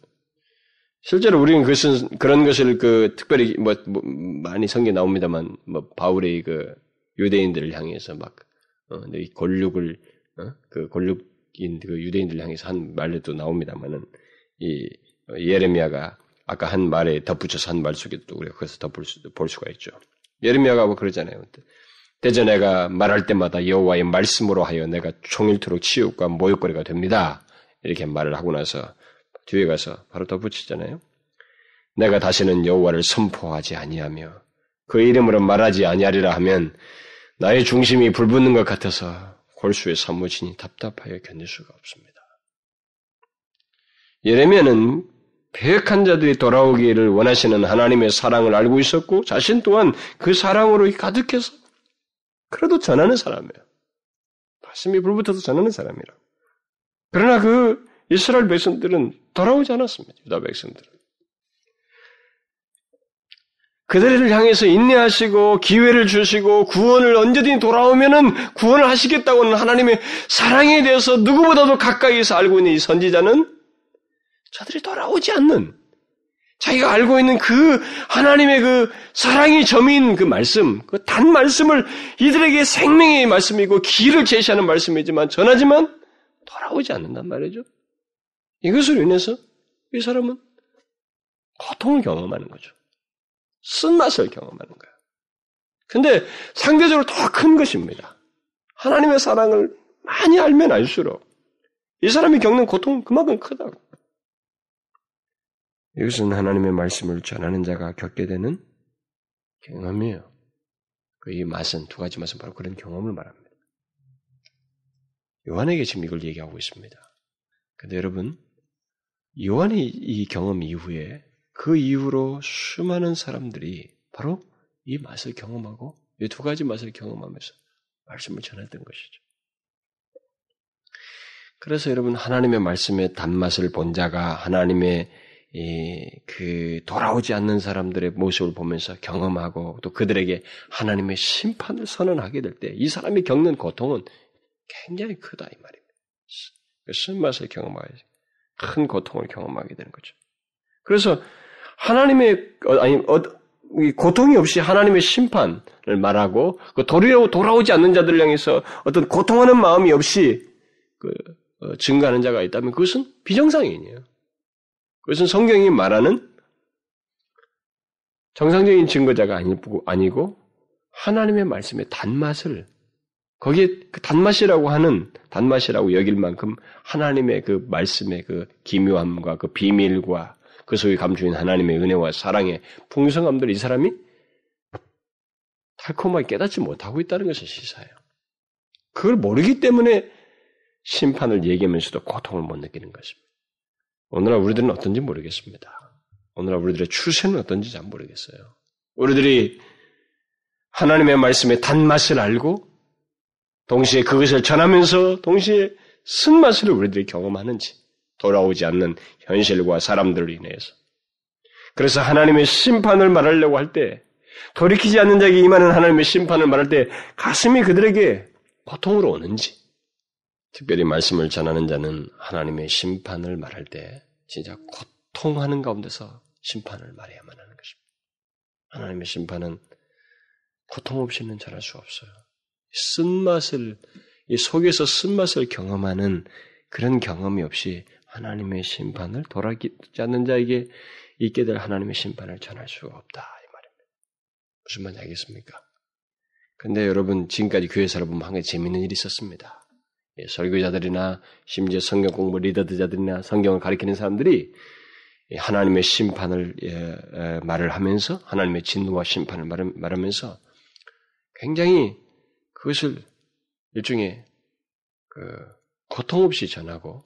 Speaker 1: 실제로 우리는 그것은, 그런 것을 그, 특별히 뭐, 뭐 많이 성경에 나옵니다만, 뭐, 바울의 그, 유대인들을 향해서 막, 어, 이 권력을, 어? 그 권력인 그 유대인들 을 향해서 한 말도 나옵니다만은, 이, 예레미야가 아까 한 말에 덧붙여서 한 말 속에 또 우리가 그것을 덧볼 수, 볼 수가 있죠. 예레미야가 뭐 그러잖아요. 대저 내가 말할 때마다 여호와의 말씀으로 하여 내가 총일토록 치욕과 모욕거리가 됩니다. 이렇게 말을 하고 나서 뒤에 가서 바로 덧붙이잖아요. 내가 다시는 여호와를 선포하지 아니하며 그 이름으로 말하지 아니하리라 하면 나의 중심이 불붙는 것 같아서 골수에 사무치니 답답하여 견딜 수가 없습니다. 예레미야는 배역한 자들이 돌아오기를 원하시는 하나님의 사랑을 알고 있었고 자신 또한 그 사랑으로 가득해서 그래도 전하는 사람이에요. 가슴이 불붙어서 전하는 사람이라. 그러나 그 이스라엘 백성들은 돌아오지 않았습니다. 유다 백성들은. 그들을 향해서 인내하시고 기회를 주시고 구원을 언제든지 돌아오면은 구원을 하시겠다고는 하나님의 사랑에 대해서 누구보다도 가까이서 알고 있는 이 선지자는 저들이 돌아오지 않는 자기가 알고 있는 그 하나님의 그 사랑이 점인 그 말씀, 그 단 말씀을 이들에게 생명의 말씀이고 길을 제시하는 말씀이지만 전하지만 돌아오지 않는단 말이죠. 이것으로 인해서 이 사람은 고통을 경험하는 거죠. 쓴맛을 경험하는 거예요. 근데 상대적으로 더 큰 것입니다. 하나님의 사랑을 많이 알면 알수록 이 사람이 겪는 고통은 그만큼 크다고. 이것은 하나님의 말씀을 전하는 자가 겪게 되는 경험이에요. 그 이 맛은 두 가지 맛은 바로 그런 경험을 말합니다. 요한에게 지금 이걸 얘기하고 있습니다. 근데 여러분, 요한이 이 경험 이후에 그 이후로 수많은 사람들이 바로 이 맛을 경험하고 이 두 가지 맛을 경험하면서 말씀을 전했던 것이죠. 그래서 여러분 하나님의 말씀의 단맛을 본 자가 하나님의 그 돌아오지 않는 사람들의 모습을 보면서 경험하고 또 그들에게 하나님의 심판을 선언하게 될 때 이 사람이 겪는 고통은 굉장히 크다 이 말입니다. 그 쓴맛을 경험하게 큰 고통을 경험하게 되는 거죠. 그래서 하나님의 어, 아니 어, 고통이 없이 하나님의 심판을 말하고 그 도리로 돌아오지 않는 자들을 향해서 어떤 고통하는 마음이 없이 그 어, 증가하는 자가 있다면 그것은 비정상인이에요. 그것은 성경이 말하는 정상적인 증거자가 아니고 하나님의 말씀의 단맛을 거기에 그 단맛이라고 하는 단맛이라고 여길 만큼 하나님의 그 말씀의 그 기묘함과 그 비밀과 그그 속에 감추인 하나님의 은혜와 사랑의 풍성함들 이 사람이 달콤하게 깨닫지 못하고 있다는 것을 시사해요. 그걸 모르기 때문에 심판을 얘기하면서도 고통을 못 느끼는 것입니다. 오늘날 우리들은 어떤지 모르겠습니다. 오늘날 우리들의 추세는 어떤지 잘 모르겠어요. 우리들이 하나님의 말씀의 단맛을 알고 동시에 그것을 전하면서 동시에 쓴맛을 우리들이 경험하는지 돌아오지 않는 현실과 사람들로 인해서 그래서 하나님의 심판을 말하려고 할 때 돌이키지 않는 자에게 임하는 하나님의 심판을 말할 때 가슴이 그들에게 고통으로 오는지 특별히 말씀을 전하는 자는 하나님의 심판을 말할 때 진짜 고통하는 가운데서 심판을 말해야만 하는 것입니다. 하나님의 심판은 고통 없이는 전할 수 없어요. 쓴맛을, 이 속에서 쓴맛을 경험하는 그런 경험이 없이 하나님의 심판을 돌아기지 않는 자에게 있게 될 하나님의 심판을 전할 수가 없다. 이 말입니다. 무슨 말인지 알겠습니까? 근데 여러분, 지금까지 교회 살아보면 한 가지 재밌는 일이 있었습니다. 예, 설교자들이나 심지어 성경 공부 리더들자들이나 성경을 가리키는 사람들이 하나님의 심판을 예, 말을 하면서 하나님의 진노와 심판을 말하면서 굉장히 그것을 일종의 그 고통 없이 전하고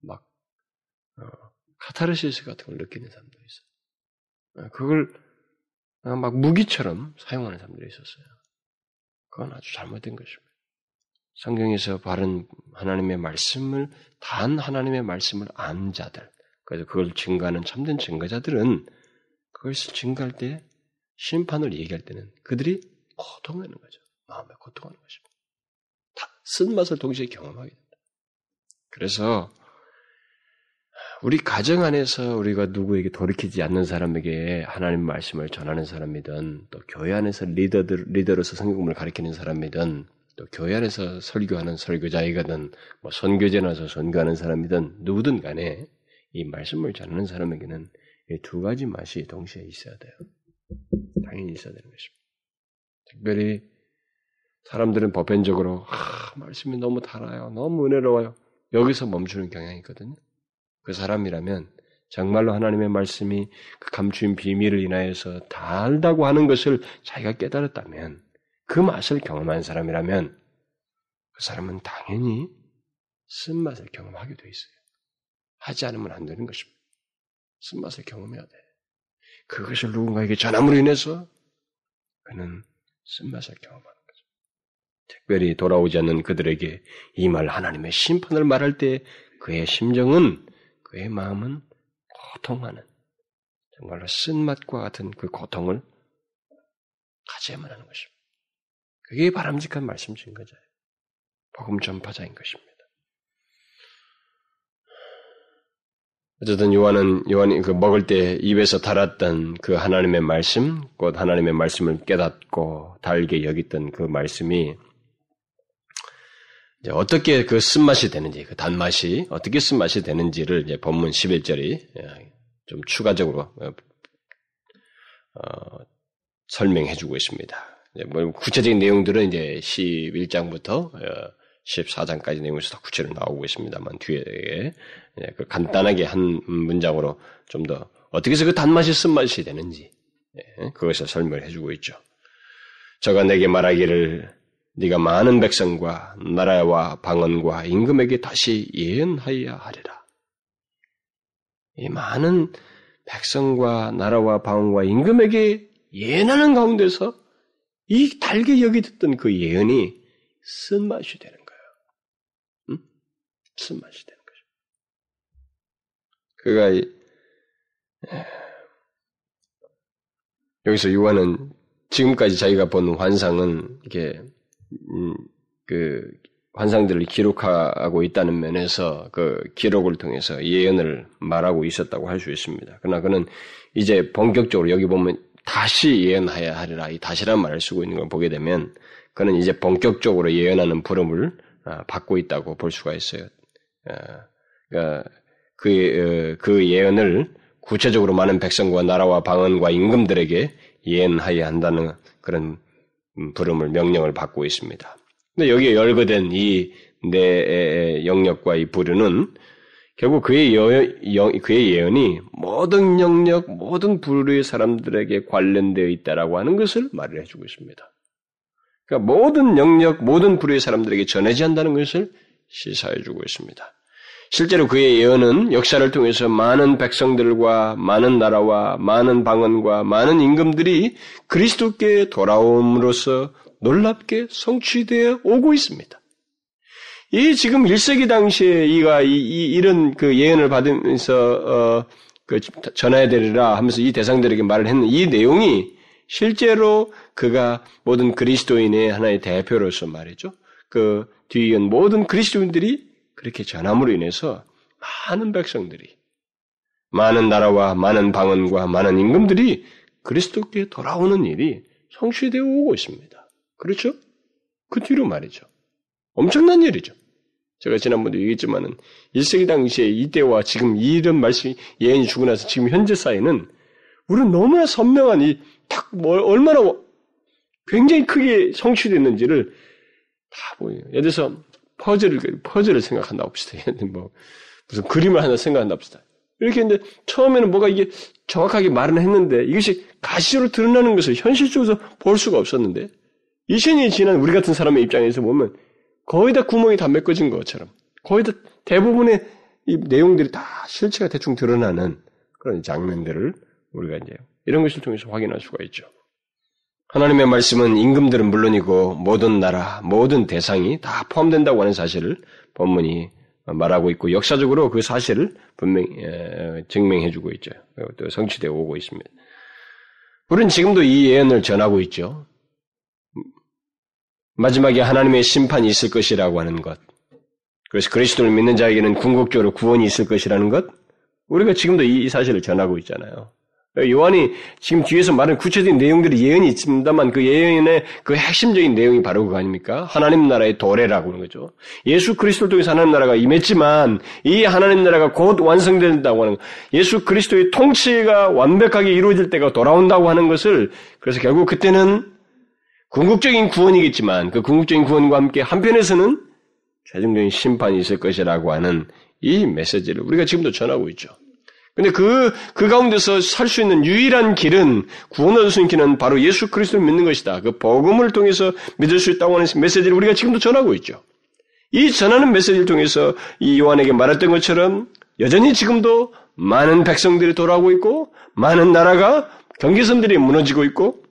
Speaker 1: 막 어, 카타르시스 같은 걸 느끼는 사람도 있어요. 어, 그걸 막 무기처럼 사용하는 사람들이 있었어요. 그건 아주 잘못된 것입니다. 성경에서 바른 하나님의 말씀을 단 하나님의 말씀을 안 자들, 그래서 그걸 증거하는 참된 증거자들은 그것을 증거할 때 심판을 얘기할 때는 그들이 고통하는 거죠. 마음에 고통하는 것입니다. 다 쓴맛을 동시에 경험하게 된다. 그래서 우리 가정 안에서 우리가 누구에게 돌이키지 않는 사람에게 하나님 말씀을 전하는 사람이든 또 교회 안에서 리더들 리더로서 성경을 가르치는 사람이든 또 교회 안에서 설교하는 설교자이거든 뭐 선교제 나서 선교하는 사람이든 누구든 간에 이 말씀을 전하는 사람에게는 이 두 가지 맛이 동시에 있어야 돼요. 당연히 있어야 되는 것입니다. 특별히 사람들은 보편적으로 아, 말씀이 너무 달아요. 너무 은혜로워요. 여기서 멈추는 경향이 있거든요. 그 사람이라면 정말로 하나님의 말씀이 그 감추인 비밀을 인하여서 달다고 하는 것을 자기가 깨달았다면 그 맛을 경험한 사람이라면 그 사람은 당연히 쓴맛을 경험하게 돼 있어요. 하지 않으면 안 되는 것입니다. 쓴맛을 경험해야 돼. 그것을 누군가에게 전함으로 인해서 그는 쓴맛을 경험하는 특별히 돌아오지 않는 그들에게 이 말 하나님의 심판을 말할 때 그의 심정은 그의 마음은 고통하는 정말로 쓴맛과 같은 그 고통을 가져야만 하는 것입니다. 그게 바람직한 말씀 증거자예요. 복음 전파자인 것입니다. 어쨌든 요한은 요한이 그 먹을 때 입에서 달았던 그 하나님의 말씀, 곧 하나님의 말씀을 깨닫고 달게 여겼던 그 말씀이 어떻게 그 쓴맛이 되는지, 그 단맛이 어떻게 쓴맛이 되는지를 이제 본문 11절이 예, 좀 추가적으로 어, 어 설명해 주고 있습니다. 뭐 구체적인 내용들은 이제 11장부터 14장까지 어, 내용에서 더 구체로 나오고 있습니다만 뒤에 예, 그 간단하게 한 문장으로 좀 더 어떻게 해서 그 단맛이 쓴맛이 되는지 예, 그것을 설명을 해주고 있죠. 저가 내게 말하기를 네가 많은 백성과 나라와 방언과 임금에게 다시 예언하여야 하리라. 이 많은 백성과 나라와 방언과 임금에게 예언하는 가운데서 이 달게 여기 듣던 그 예언이 쓴맛이 되는 거예요. 응? 쓴맛이 되는 거죠. 그가 여기서 요한은 지금까지 자기가 본 환상은 이게 음, 그 환상들을 기록하고 있다는 면에서 그 기록을 통해서 예언을 말하고 있었다고 할 수 있습니다. 그러나 그는 이제 본격적으로 여기 보면 다시 예언하여야 하리라 이 다시란 말을 쓰고 있는 걸 보게 되면 그는 이제 본격적으로 예언하는 부름을 아, 받고 있다고 볼 수가 있어요. 아, 그러니까 그, 어, 그 예언을 구체적으로 많은 백성과 나라와 방언과 임금들에게 예언하여야 한다는 그런 음, 부름을 명령을 받고 있습니다. 근데 여기에 열거된 이 내 영역과 이 부류는 결국 그의, 여, 그의 예언이 모든 영역, 모든 부류의 사람들에게 관련되어 있다라고 하는 것을 말을 해주고 있습니다. 그러니까 모든 영역, 모든 부류의 사람들에게 전해지 한다는 것을 시사해주고 있습니다. 실제로 그의 예언은 역사를 통해서 많은 백성들과 많은 나라와 많은 방언과 많은 임금들이 그리스도께 돌아옴으로써 놀랍게 성취되어 오고 있습니다. 이 지금 1세기 당시에 이가 이, 이 런그 예언을 받으면서 어, 그 전해야 되리라 하면서 이 대상들에게 말을 했는 이 내용이 실제로 그가 모든 그리스도인의 하나의 대표로서 말이죠. 그 뒤이은 모든 그리스도인들이 그렇게 전함으로 인해서 많은 백성들이 많은 나라와 많은 방언과 많은 임금들이 그리스도께 돌아오는 일이 성취되어 오고 있습니다. 그렇죠? 그 뒤로 말이죠. 엄청난 일이죠. 제가 지난번에 얘기했지만은 1세기 당시에 이때와 지금 이런 말씀이 예언이 주고 나서 지금 현재 사이는 우리는 너무나 선명한 이딱 뭐 얼마나 굉장히 크게 성취됐는지를 다 보여요. 예를 들어서 퍼즐을 퍼즐을 생각한다 봅시다. [LAUGHS] 뭐 무슨 그림을 하나 생각한다 봅시다. 이렇게 했는데 처음에는 뭐가 이게 정확하게 말은 했는데 이것이 가시로 드러나는 것을 현실적으로 볼 수가 없었는데 2000년이 지난 우리 같은 사람의 입장에서 보면 거의 다 구멍이 다 메꿔진 것처럼 거의 다 대부분의 이 내용들이 다 실체가 대충 드러나는 그런 장면들을 우리가 이제 이런 것을 통해서 확인할 수가 있죠. 하나님의 말씀은 임금들은 물론이고 모든 나라, 모든 대상이 다 포함된다고 하는 사실을 본문이 말하고 있고 역사적으로 그 사실을 분명히 증명해주고 있죠. 또 성취되어 오고 있습니다. 우리는 지금도 이 예언을 전하고 있죠. 마지막에 하나님의 심판이 있을 것이라고 하는 것. 그래서 그리스도를 믿는 자에게는 궁극적으로 구원이 있을 것이라는 것. 우리가 지금도 이 사실을 전하고 있잖아요. 요한이 지금 뒤에서 말하는 구체적인 내용들이 예언이 있습니다만 그 예언의 그 핵심적인 내용이 바로 그거 아닙니까? 하나님 나라의 도래라고 하는 거죠. 예수 그리스도를 통해서 하나님 나라가 임했지만 이 하나님 나라가 곧 완성된다고 하는 거. 예수 그리스도의 통치가 완벽하게 이루어질 때가 돌아온다고 하는 것을 그래서 결국 그때는 궁극적인 구원이겠지만 그 궁극적인 구원과 함께 한편에서는 최종적인 심판이 있을 것이라고 하는 이 메시지를 우리가 지금도 전하고 있죠. 근데 그, 그 가운데서 살 수 있는 유일한 길은, 구원 얻을 수 있는 길은 바로 예수 그리스도를 믿는 것이다. 그 복음을 통해서 믿을 수 있다고 하는 메시지를 우리가 지금도 전하고 있죠. 이 전하는 메시지를 통해서 이 요한에게 말했던 것처럼 여전히 지금도 많은 백성들이 돌아오고 있고, 많은 나라가 경계선들이 무너지고 있고,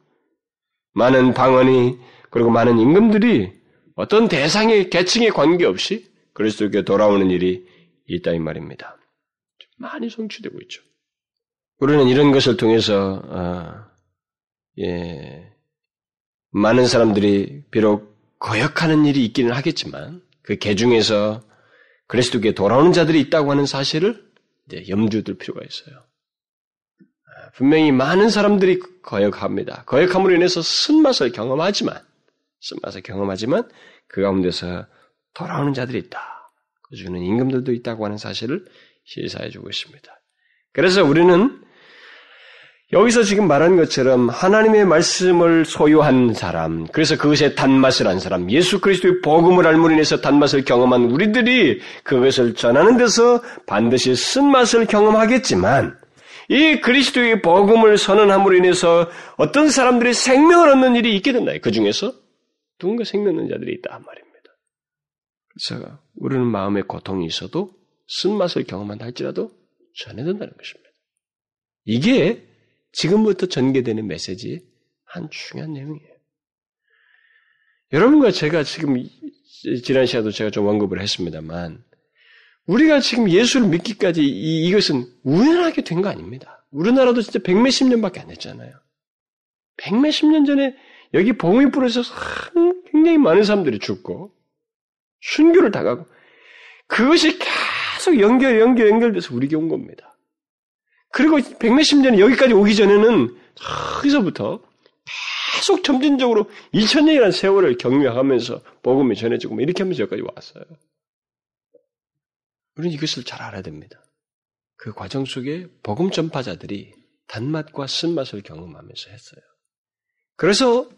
Speaker 1: 많은 방언이, 그리고 많은 임금들이 어떤 대상의 계층에 관계없이 그리스도께 돌아오는 일이 있다 이 말입니다. 많이 성취되고 있죠. 우리는 이런 것을 통해서 어, 예, 많은 사람들이 비록 거역하는 일이 있기는 하겠지만 그 개중에서 그리스도께 돌아오는 자들이 있다고 하는 사실을 염두에 둘 필요가 있어요. 아, 분명히 많은 사람들이 거역합니다. 거역함으로 인해서 쓴맛을 경험하지만 쓴맛을 경험하지만 그 가운데서 돌아오는 자들이 있다. 그 중에는 임금들도 있다고 하는 사실을 시사해 주고 있습니다. 그래서 우리는 여기서 지금 말한 것처럼 하나님의 말씀을 소유한 사람, 그래서 그것에 단맛을 한 사람, 예수 그리스도의 복음을 알므로 인해서 단맛을 경험한 우리들이 그것을 전하는 데서 반드시 쓴맛을 경험하겠지만, 이 그리스도의 복음을 선언함으로 인해서 어떤 사람들이 생명을 얻는 일이 있게 된다. 그 중에서 누군가 생명 얻는 자들이 있다 말입니다. 그래서 우리는 마음에 고통이 있어도 쓴맛을 경험한다 할지라도 전해야 된다는 것입니다. 이게 지금부터 전개되는 메시지의 한 중요한 내용이에요. 여러분과 제가 지금 지난 시간도 제가 좀 언급을 했습니다만 우리가 지금 예수를 믿기까지 이, 것은 우연하게 된 거 아닙니다. 우리나라도 진짜 백몇십 년밖에 안 됐잖아요. 백몇십 년 전에 여기 봉이 불에서 굉장히 많은 사람들이 죽고 순교를 당하고 그것이 계속 연결, 연결, 연결돼서 우리에게 온 겁니다. 그리고 백몇십 년에 여기까지 오기 전에는 거기서부터 계속 점진적으로 2000년이라는 세월을 경유하면서 복음이 전해지고 뭐 이렇게 하면서 여기까지 왔어요. 우리는 이것을 잘 알아야 됩니다. 그 과정 속에 복음 전파자들이 단맛과 쓴맛을 경험하면서 했어요. 그래서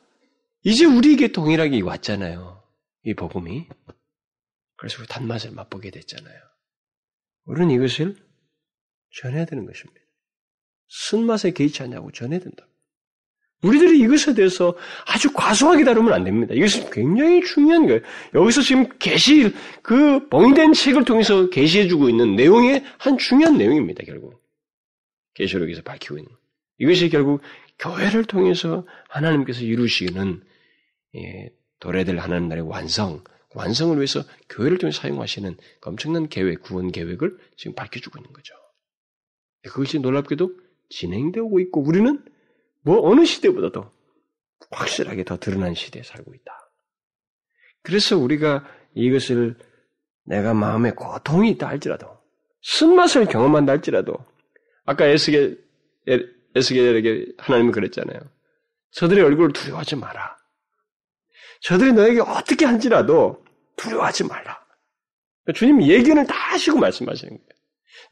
Speaker 1: 이제 우리에게 동일하게 왔잖아요. 이 복음이. 그래서 단맛을 맛보게 됐잖아요. 우리는 이것을 전해야 되는 것입니다. 쓴맛에 개의치 않냐고 전해야 된다. 우리들이 이것에 대해서 아주 과소하게 다루면 안 됩니다. 이것은 굉장히 중요한 거예요. 여기서 지금 계시 그 봉인된 책을 통해서 계시해주고 있는 내용의 한 중요한 내용입니다. 결국 계시록에서 밝히고 있는 이것이 결국 교회를 통해서 하나님께서 이루시는 예, 도래될 하나님 나라의 완성, 완성을 위해서 교회를 통해 사용하시는 엄청난 계획, 구원 계획을 지금 밝혀주고 있는 거죠. 그것이 놀랍게도 진행되고 있고 우리는 뭐 어느 시대보다도 확실하게 더 드러난 시대에 살고 있다. 그래서 우리가 이것을 내가 마음에 고통이 있다 할지라도 쓴맛을 경험한다 할지라도 아까 에스겔 에스겔에게 하나님은 그랬잖아요. 저들의 얼굴을 두려워하지 마라. 저들이 너에게 어떻게 한지라도 두려워하지 말라. 주님 예견을 다 하시고 말씀하시는 거예요.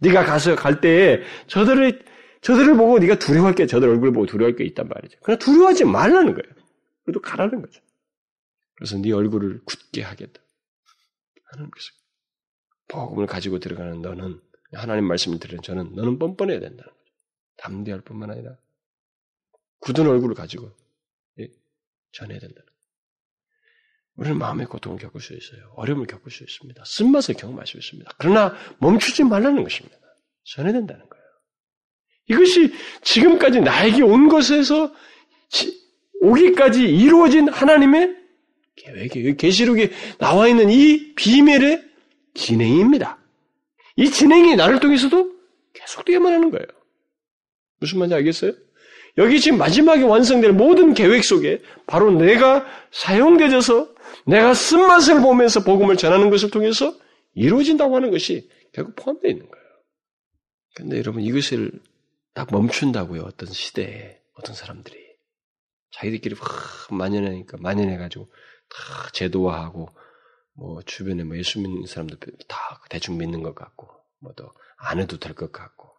Speaker 1: 네가 가서 갈 때에 저들을 저들을 보고 네가 두려워할 게 저들 얼굴을 보고 두려워할 게 있단 말이죠. 그러나 두려워하지 말라는 거예요. 그래도 가라는 거죠. 그래서 네 얼굴을 굳게 하겠다. 하나님 께서 복음을 가지고 들어가는 너는 하나님 말씀을 들은 저는 너는 뻔뻔해야 된다는 거죠. 담대할 뿐만 아니라 굳은 얼굴을 가지고 예, 전해야 된다는 우리는 마음의 고통을 겪을 수 있어요. 어려움을 겪을 수 있습니다. 쓴맛을 경험할 수 있습니다. 그러나 멈추지 말라는 것입니다. 전해야 된다는 거예요. 이것이 지금까지 나에게 온 것에서 오기까지 이루어진 하나님의 계획이에요. 계시록에 나와 있는 이 비밀의 진행입니다. 이 진행이 나를 통해서도 계속되어야만 하는 거예요. 무슨 말인지 알겠어요? 여기 지금 마지막에 완성될 모든 계획 속에 바로 내가 사용되어서 내가 쓴맛을 보면서 복음을 전하는 것을 통해서 이루어진다고 하는 것이 결국 포함되어 있는 거예요. 근데 여러분 이것을 딱 멈춘다고요. 어떤 시대에 어떤 사람들이 자기들끼리 확 만연하니까 만연해가지고 다 제도화하고 뭐 주변에 뭐 예수 믿는 사람들 다 대충 믿는 것 같고 뭐 또 안 해도 될 것 같고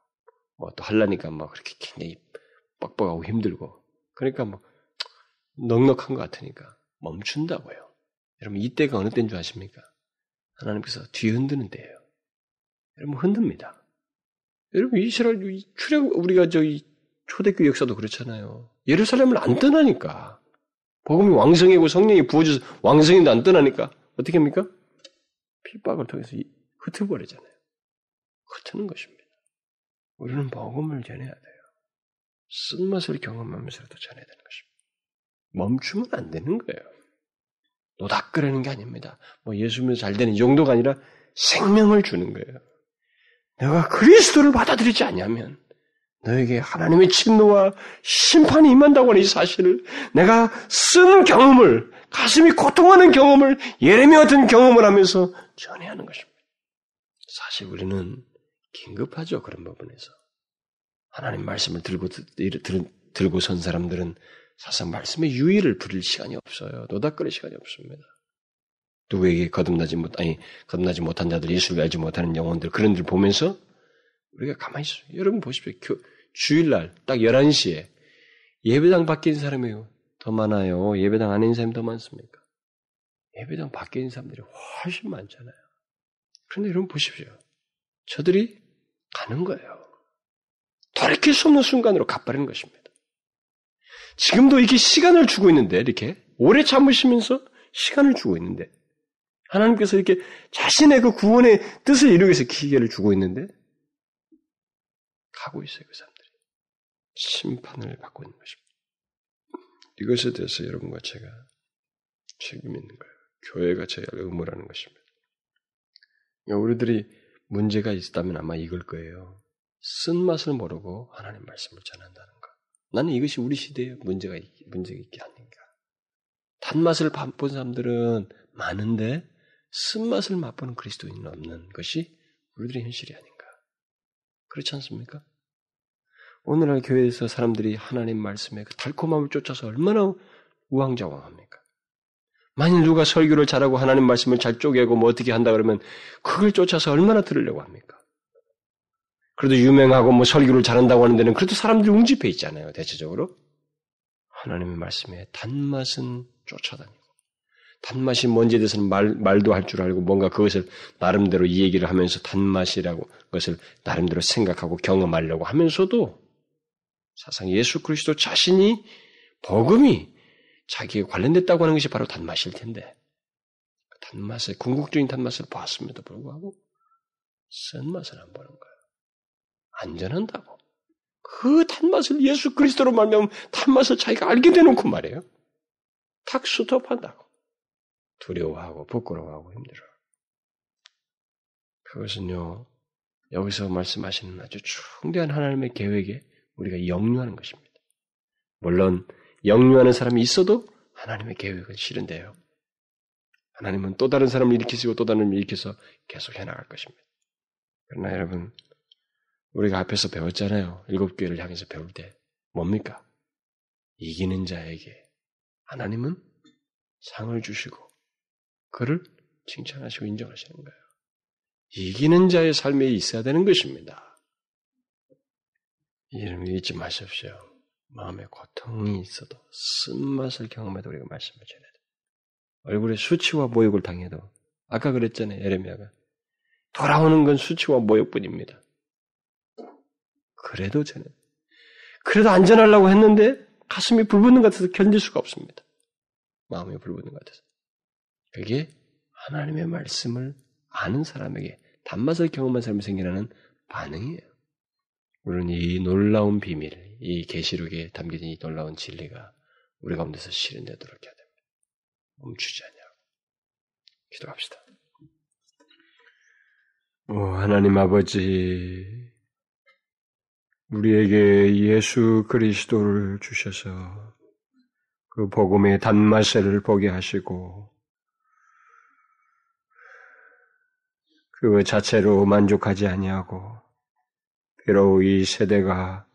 Speaker 1: 뭐 또 할라니까 막 그렇게 굉장히 뻑뻑하고 힘들고 그러니까 뭐 넉넉한 것 같으니까 멈춘다고요. 여러분 이때가 어느 때인 줄 아십니까? 하나님께서 뒤 흔드는 때예요. 여러분 흔듭니다. 여러분 이스라엘 출애굽 우리가 저희 초대교 역사도 그렇잖아요. 예루살렘을 안 떠나니까 복음이 왕성이고 성령이 부어져서 왕성인데 안 떠나니까 어떻게 합니까? 핍박을 통해서 흩어버리잖아요. 흩는 것입니다. 우리는 복음을 전해야 돼요. 쓴맛을 경험하면서도 전해야 되는 것입니다. 멈추면 안 되는 거예요. 노닥거리는 게 아닙니다. 뭐 예수 믿어 잘 되는 이 정도가 아니라 생명을 주는 거예요. 내가 그리스도를 받아들이지 않냐면 너에게 하나님의 진노와 심판이 임한다고 하는 이 사실을 내가 쓴 경험을 가슴이 고통하는 경험을 예레미 같은 경험을 하면서 전해야 하는 것입니다. 사실 우리는 긴급하죠 그런 부분에서 하나님 말씀을 들고 들고 선 사람들은 사실 말씀의 유의를 부릴 시간이 없어요. 노닥거릴 시간이 없습니다. 누구에게 거듭나지 못, 아니, 거듭나지 못한 자들, 예수를 알지 못하는 영혼들, 그런 들 보면서 우리가 가만히 있어요. 여러분 보십시오. 교, 주일날, 딱 11시에 예배당 밖에 있는 사람이 더 많아요. 예배당 안에 있는 사람이 더 많습니까? 예배당 밖에 있는 사람들이 훨씬 많잖아요. 그런데 여러분 보십시오. 저들이 가는 거예요. 돌이킬 수 없는 순간으로 가버리는 것입니다. 지금도 이렇게 시간을 주고 있는데, 이렇게 오래 참으시면서 시간을 주고 있는데, 하나님께서 이렇게 자신의 그 구원의 뜻을 이루기 위해서 기회를 주고 있는데, 가고 있어요, 그 사람들이. 심판을 받고 있는 것입니다. 이것에 대해서 여러분과 제가 책임 있는 거예요. 교회가 제야 의무라는 것입니다. 우리들이 문제가 있다면 아마 이걸 거예요. 쓴맛을 모르고 하나님 말씀을 전한다는 것. 나는 이것이 우리 시대에 문제가, 문제가 있게 아닌가. 단맛을 맛본 사람들은 많은데 쓴맛을 맛보는 그리스도인은 없는 것이 우리들의 현실이 아닌가. 그렇지 않습니까? 오늘날 교회에서 사람들이 하나님 말씀의 그 달콤함을 쫓아서 얼마나 우왕좌왕합니까? 만일 누가 설교를 잘하고 하나님 말씀을 잘 쪼개고 뭐 어떻게 한다 그러면 그걸 쫓아서 얼마나 들으려고 합니까? 그래도 유명하고 뭐 설교를 잘한다고 하는 데는 그래도 사람들이 웅집해 있잖아요, 대체적으로. 하나님의 말씀에 단맛은 쫓아다니고, 단맛이 뭔지에 대해서는 말, 말도 할 줄 알고 뭔가 그것을 나름대로 이 얘기를 하면서 단맛이라고 그것을 나름대로 생각하고 경험하려고 하면서도 사상 예수 그리스도 자신이 복음이 자기에 관련됐다고 하는 것이 바로 단맛일 텐데 그 단맛의 궁극적인 단맛을 보았음에도 불구하고 쓴맛을 안 보는 거예요. 안전한다고. 그 단맛을 예수 그리스도로 말하면 단맛을 자기가 알게 되놓고 말이에요. 탁 스톱한다고. 두려워하고 부끄러워하고 힘들어. 그것은요, 여기서 말씀하시는 아주 충대한 하나님의 계획에 우리가 영유하는 것입니다. 물론 영유하는 사람이 있어도 하나님의 계획은 실은데요. 하나님은 또 다른 사람을 일으키시고 또 다른 사람을 일으켜서 계속 해나갈 것입니다. 그러나 여러분, 우리가 앞에서 배웠잖아요. 일곱 교회를 향해서 배울 때. 뭡니까? 이기는 자에게 하나님은 상을 주시고 그를 칭찬하시고 인정하시는 거예요. 이기는 자의 삶에 있어야 되는 것입니다. 이름을 잊지 마십시오. 마음에 고통이 있어도 쓴맛을 경험해도 우리가 말씀을 전해야 돼. 얼굴에 수치와 모욕을 당해도 아까 그랬잖아요. 에레미야가 돌아오는 건 수치와 모욕뿐입니다. 그래도 저는 그래도 안전하려고 했는데 가슴이 불붙는 것 같아서 견딜 수가 없습니다. 마음이 불붙는 것 같아서. 그게 하나님의 말씀을 아는 사람에게 단맛을 경험한 사람이 생겨나는 반응이에요. 우리는 이 놀라운 비밀, 이 계시록에 담겨진 이 놀라운 진리가 우리 가운데서 실현되도록 해야 됩니다. 멈추지 않냐고. 기도합시다. 오, 하나님 아버지, 우리에게 예수 그리스도를 주셔서 그 복음의 단맛을 보게 하시고 그 자체로 만족하지 아니하고 비록 이 세대가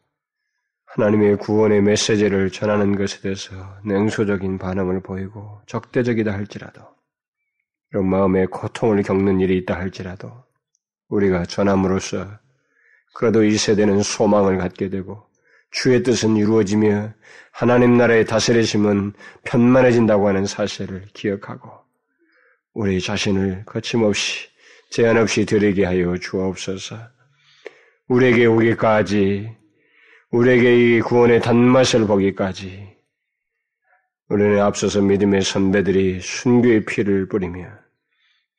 Speaker 1: 하나님의 구원의 메시지를 전하는 것에 대해서 냉소적인 반응을 보이고 적대적이다 할지라도 이런 마음의 고통을 겪는 일이 있다 할지라도 우리가 전함으로써 그래도 이 세대는 소망을 갖게 되고 주의 뜻은 이루어지며 하나님 나라의 다스리심은 편만해진다고 하는 사실을 기억하고 우리 자신을 거침없이 제한 없이 드리게 하여 주옵소서. 우리에게 오기까지, 우리에게 이 구원의 단맛을 보기까지, 우리는 앞서서 믿음의 선배들이 순교의 피를 뿌리며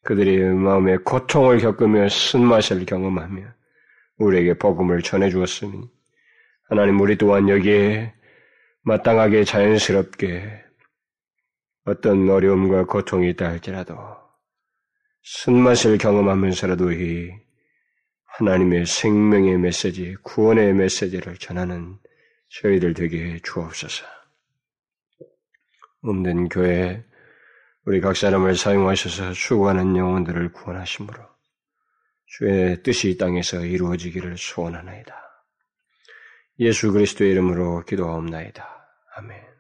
Speaker 1: 그들이 마음의 고통을 겪으며 쓴맛을 경험하며 우리에게 복음을 전해 주었으니 하나님 우리 또한 여기에 마땅하게 자연스럽게 어떤 어려움과 고통이 있다 할지라도 쓴맛을 경험하면서라도 이 하나님의 생명의 메시지, 구원의 메시지를 전하는 저희들 되게 주옵소서. 없는 교회 우리 각 사람을 사용하셔서 수고하는 영혼들을 구원하심으로 주의 뜻이 이 땅에서 이루어지기를 소원하나이다. 예수 그리스도의 이름으로 기도하옵나이다. 아멘.